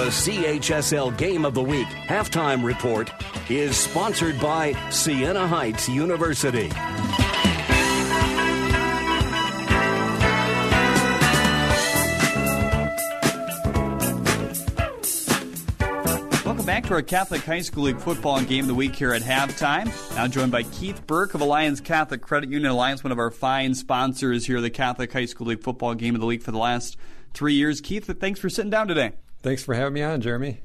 The CHSL Game of the Week halftime report is sponsored by Siena Heights University. Welcome back to our Catholic High School League football game of the week here at halftime. Now joined by Keith Burke of Alliance Catholic Credit Union Alliance, one of our fine sponsors here, the Catholic High School League football game of the week for the last three years. Keith, thanks for sitting down today. Thanks for having me on, Jeremy.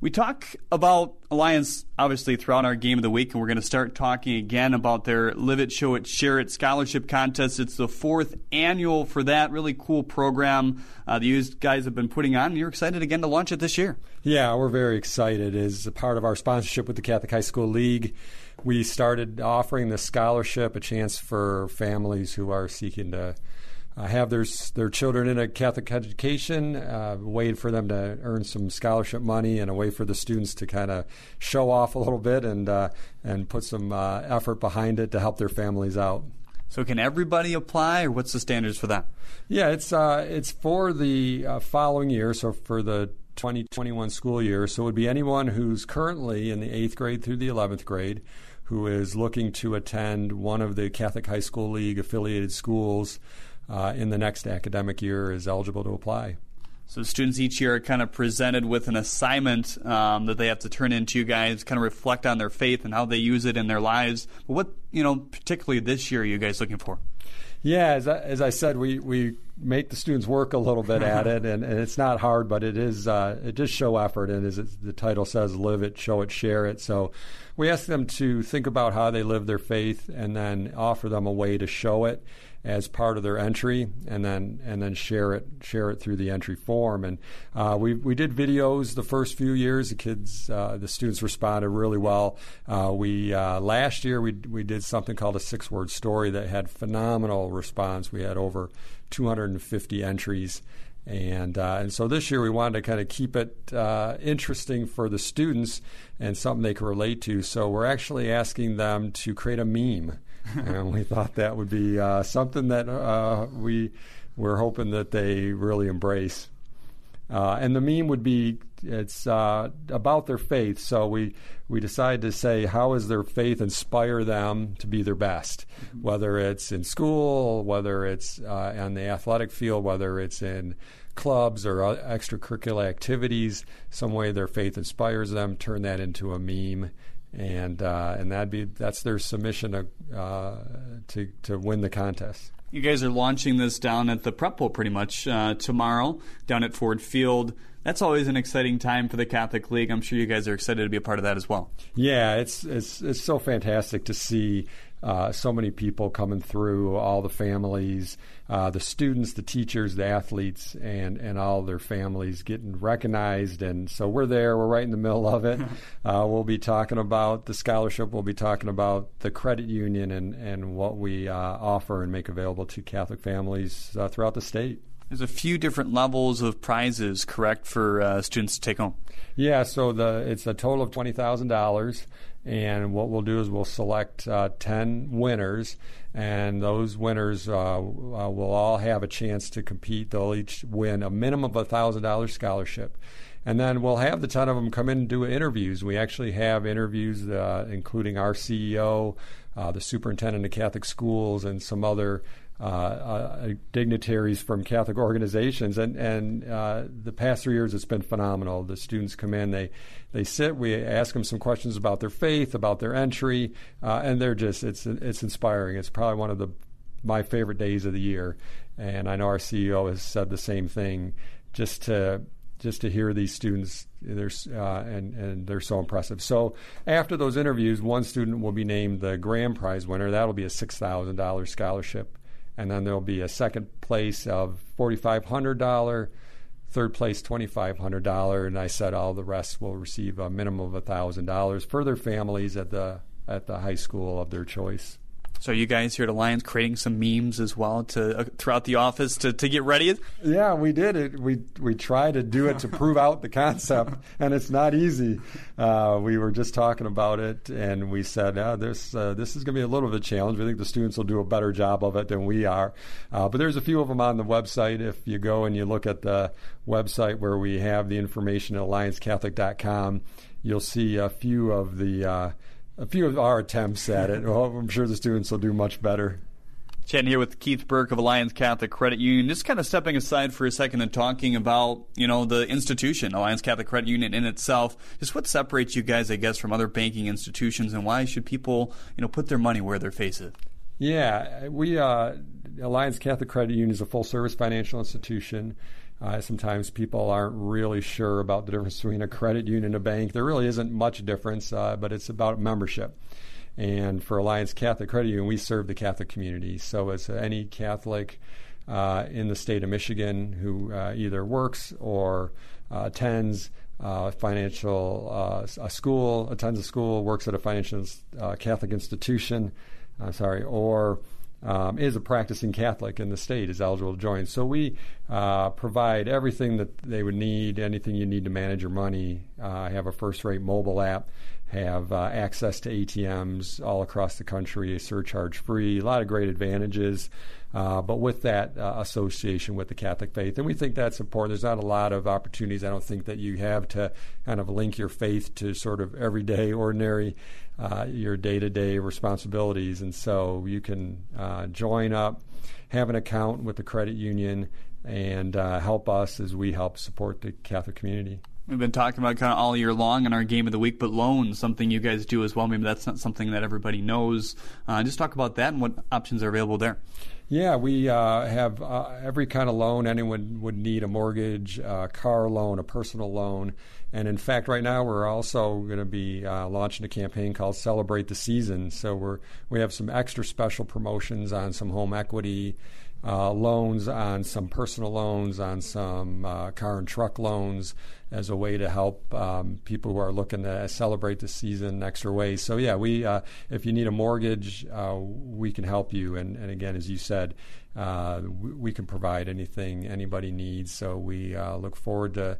We talk about Alliance obviously throughout our game of the week, and we're going to start talking again about their Live It, Show It, Share It scholarship contest. It's the fourth annual for that really cool program uh, that you guys have been putting on. You're excited again to launch it this year. Yeah, we're very excited. As a part of our sponsorship with the Catholic High School League, we started offering the scholarship, a chance for families who are seeking to uh, have their their children in a Catholic education, uh, a way for them to earn some scholarship money, and a way for the students to kind of show off a little bit and uh, and put some uh, effort behind it to help their families out. So, can everybody apply, or what's the standards for that? Yeah, it's uh, it's for the uh, following year, so for the 2021 school year. So, it would be anyone who's currently in the eighth grade through the 11th grade who is looking to attend one of the Catholic High School League affiliated schools uh, in the next academic year is eligible to apply. So students each year are kind of presented with an assignment um, that they have to turn into you guys, kind of reflect on their faith and how they use it in their lives. But what, you know, particularly this year, are you guys looking for? Yeah, as I, as I said, we, we make the students work a little bit at it, and, and it's not hard, but it is uh, it does show effort, and as the title says, live it, show it, share it. So we ask them to think about how they live their faith, and then offer them a way to show it as part of their entry, and then and then share it share it through the entry form. And uh, we we did videos the first few years. The kids, uh, the students responded really well. Uh, we uh, last year we we did something called a six word story that had phenomenal response. We had over 250 entries. And uh, and so this year we wanted to kind of keep it uh, interesting for the students and something they can relate to. So we're actually asking them to create a meme and we thought that would be uh, something that uh, we were hoping that they really embrace. Uh, and the meme would be it's uh, about their faith. So we we decided to say how does their faith inspire them to be their best, mm-hmm. whether it's in school, whether it's uh, on the athletic field, whether it's in clubs or extracurricular activities. Some way their faith inspires them. Turn that into a meme and uh, and that be that's their submission to, uh, to to win the contest. You guys are launching this down at the Prep Bowl pretty much uh, tomorrow down at Ford Field. That's always an exciting time for the Catholic League. I'm sure you guys are excited to be a part of that as well. Yeah, it's it's it's so fantastic to see uh, so many people coming through, all the families, uh, the students, the teachers, the athletes, and, and all their families getting recognized. And so we're there, we're right in the middle of it. Uh, we'll be talking about the scholarship, we'll be talking about the credit union and, and what we uh, offer and make available to Catholic families uh, throughout the state. There's a few different levels of prizes, correct, for uh, students to take home. Yeah, so the it's a total of twenty thousand dollars, and what we'll do is we'll select uh, 10 winners, and those winners uh, uh, will all have a chance to compete. They'll each win a minimum of a $1,000 scholarship. And then we'll have the 10 of them come in and do interviews. We actually have interviews, uh, including our CEO, uh, the superintendent of Catholic schools, and some other dignitaries from Catholic organizations, and and uh, the past three years it's been phenomenal. The students come in, they they sit, we ask them some questions about their faith, about their entry, uh, and they're just it's it's inspiring. It's probably one of the my favorite days of the year, and I know our CEO has said the same thing. Just to just to hear these students, there's uh, and and they're so impressive. So after those interviews, one student will be named the grand prize winner. That'll be a six thousand dollars scholarship and then there'll be a second place of $4,500 third place $2500 and i said all the rest will receive a minimum of $1000 for their families at the at the high school of their choice so you guys here at Alliance creating some memes as well to uh, throughout the office to, to get ready? Yeah, we did it. We we try to do it to prove out the concept, and it's not easy. Uh, we were just talking about it, and we said uh, this uh, this is going to be a little bit of a challenge. We think the students will do a better job of it than we are. Uh, but there's a few of them on the website. If you go and you look at the website where we have the information at alliancecatholic.com, you'll see a few of the uh, a few of our attempts at it. Well, I'm sure the students will do much better. Chatting here with Keith Burke of Alliance Catholic Credit Union. Just kind of stepping aside for a second and talking about, you know, the institution, Alliance Catholic Credit Union in itself. Just what separates you guys, I guess, from other banking institutions and why should people, you know, put their money where their face is? Yeah, we, uh, Alliance Catholic Credit Union is a full service financial institution. Uh, sometimes people aren't really sure about the difference between a credit union and a bank. There really isn't much difference, uh, but it's about membership. And for Alliance Catholic Credit Union, we serve the Catholic community. So, as any Catholic uh, in the state of Michigan who uh, either works or uh, attends uh, financial a school, attends a school, works at a financial Catholic institution, sorry, or um, is a practicing Catholic in the state is eligible to join. So we uh, provide everything that they would need, anything you need to manage your money. Uh, have a first-rate mobile app, have uh, access to ATMs all across the country, surcharge-free. A lot of great advantages. Uh, but with that uh, association with the Catholic faith. And we think that's important. There's not a lot of opportunities, I don't think, that you have to kind of link your faith to sort of everyday, ordinary, uh, your day to day responsibilities. And so you can join up, have an account with the credit union, and uh, help us as we help support the Catholic community. We've been talking about kind of all year long in our game of the week, but loans, something you guys do as well. Maybe that's not something that everybody knows. Uh, just talk about that and what options are available there. Yeah, we uh, have uh, every kind of loan anyone would need a mortgage, a car loan, a personal loan. And in fact, right now we're also going to be uh, launching a campaign called Celebrate the Season. So we're, we have some extra special promotions on some home equity uh, loans, on some personal loans, on some uh, car and truck loans as a way to help um, people who are looking to celebrate the season extra ways. So yeah, we uh, if you need a mortgage, uh, we can help you. And, and again, as you said, uh, we, we, can provide anything anybody needs. So we uh, look forward to.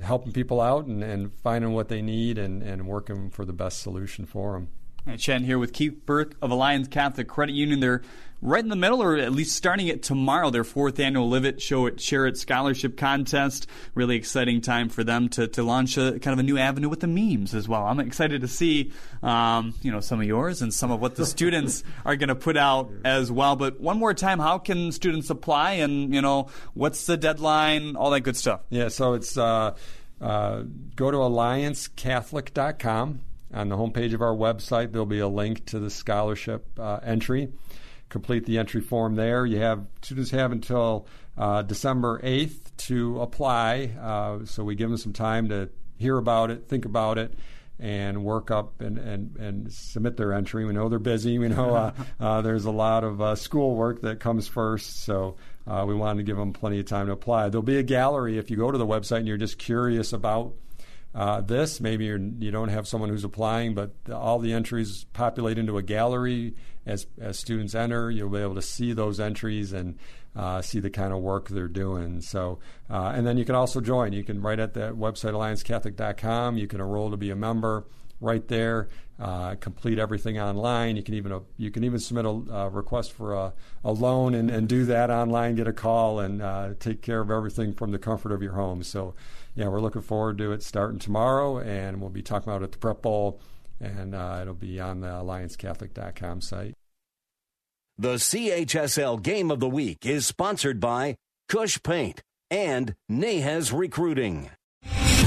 Helping people out and, and finding what they need and, and working for the best solution for them. Right, Chen here with Keith Burke of Alliance Catholic Credit Union. They're right in the middle, or at least starting it tomorrow, their fourth annual Live It Show It Share It Scholarship Contest. Really exciting time for them to, to launch a kind of a new avenue with the memes as well. I'm excited to see, um, you know, some of yours and some of what the students are going to put out as well. But one more time, how can students apply and, you know, what's the deadline, all that good stuff? Yeah, so it's uh, uh, go to alliancecatholic.com on the homepage of our website, there'll be a link to the scholarship uh, entry. Complete the entry form there. You have students have until uh, December 8th to apply. Uh, so we give them some time to hear about it, think about it, and work up and, and, and submit their entry. We know they're busy. We know uh, uh, there's a lot of uh, schoolwork that comes first. So uh, we wanted to give them plenty of time to apply. There'll be a gallery if you go to the website and you're just curious about uh, this. Maybe you're, you do not have someone who's applying, but all the entries populate into a gallery as, as students enter. You'll be able to see those entries and uh, see the kind of work they're doing. So, uh, and then you can also join. You can write at the website alliancecatholic.com. You can enroll to be a member right there. Uh, complete everything online. You can even uh, you can even submit a uh, request for a, a loan and, and do that online. Get a call and uh, take care of everything from the comfort of your home. So, yeah, we're looking forward to it starting tomorrow, and we'll be talking about it at the Prep Bowl, and uh, it'll be on the AllianceCatholic.com site. The CHSL Game of the Week is sponsored by Cush Paint and Nahas Recruiting.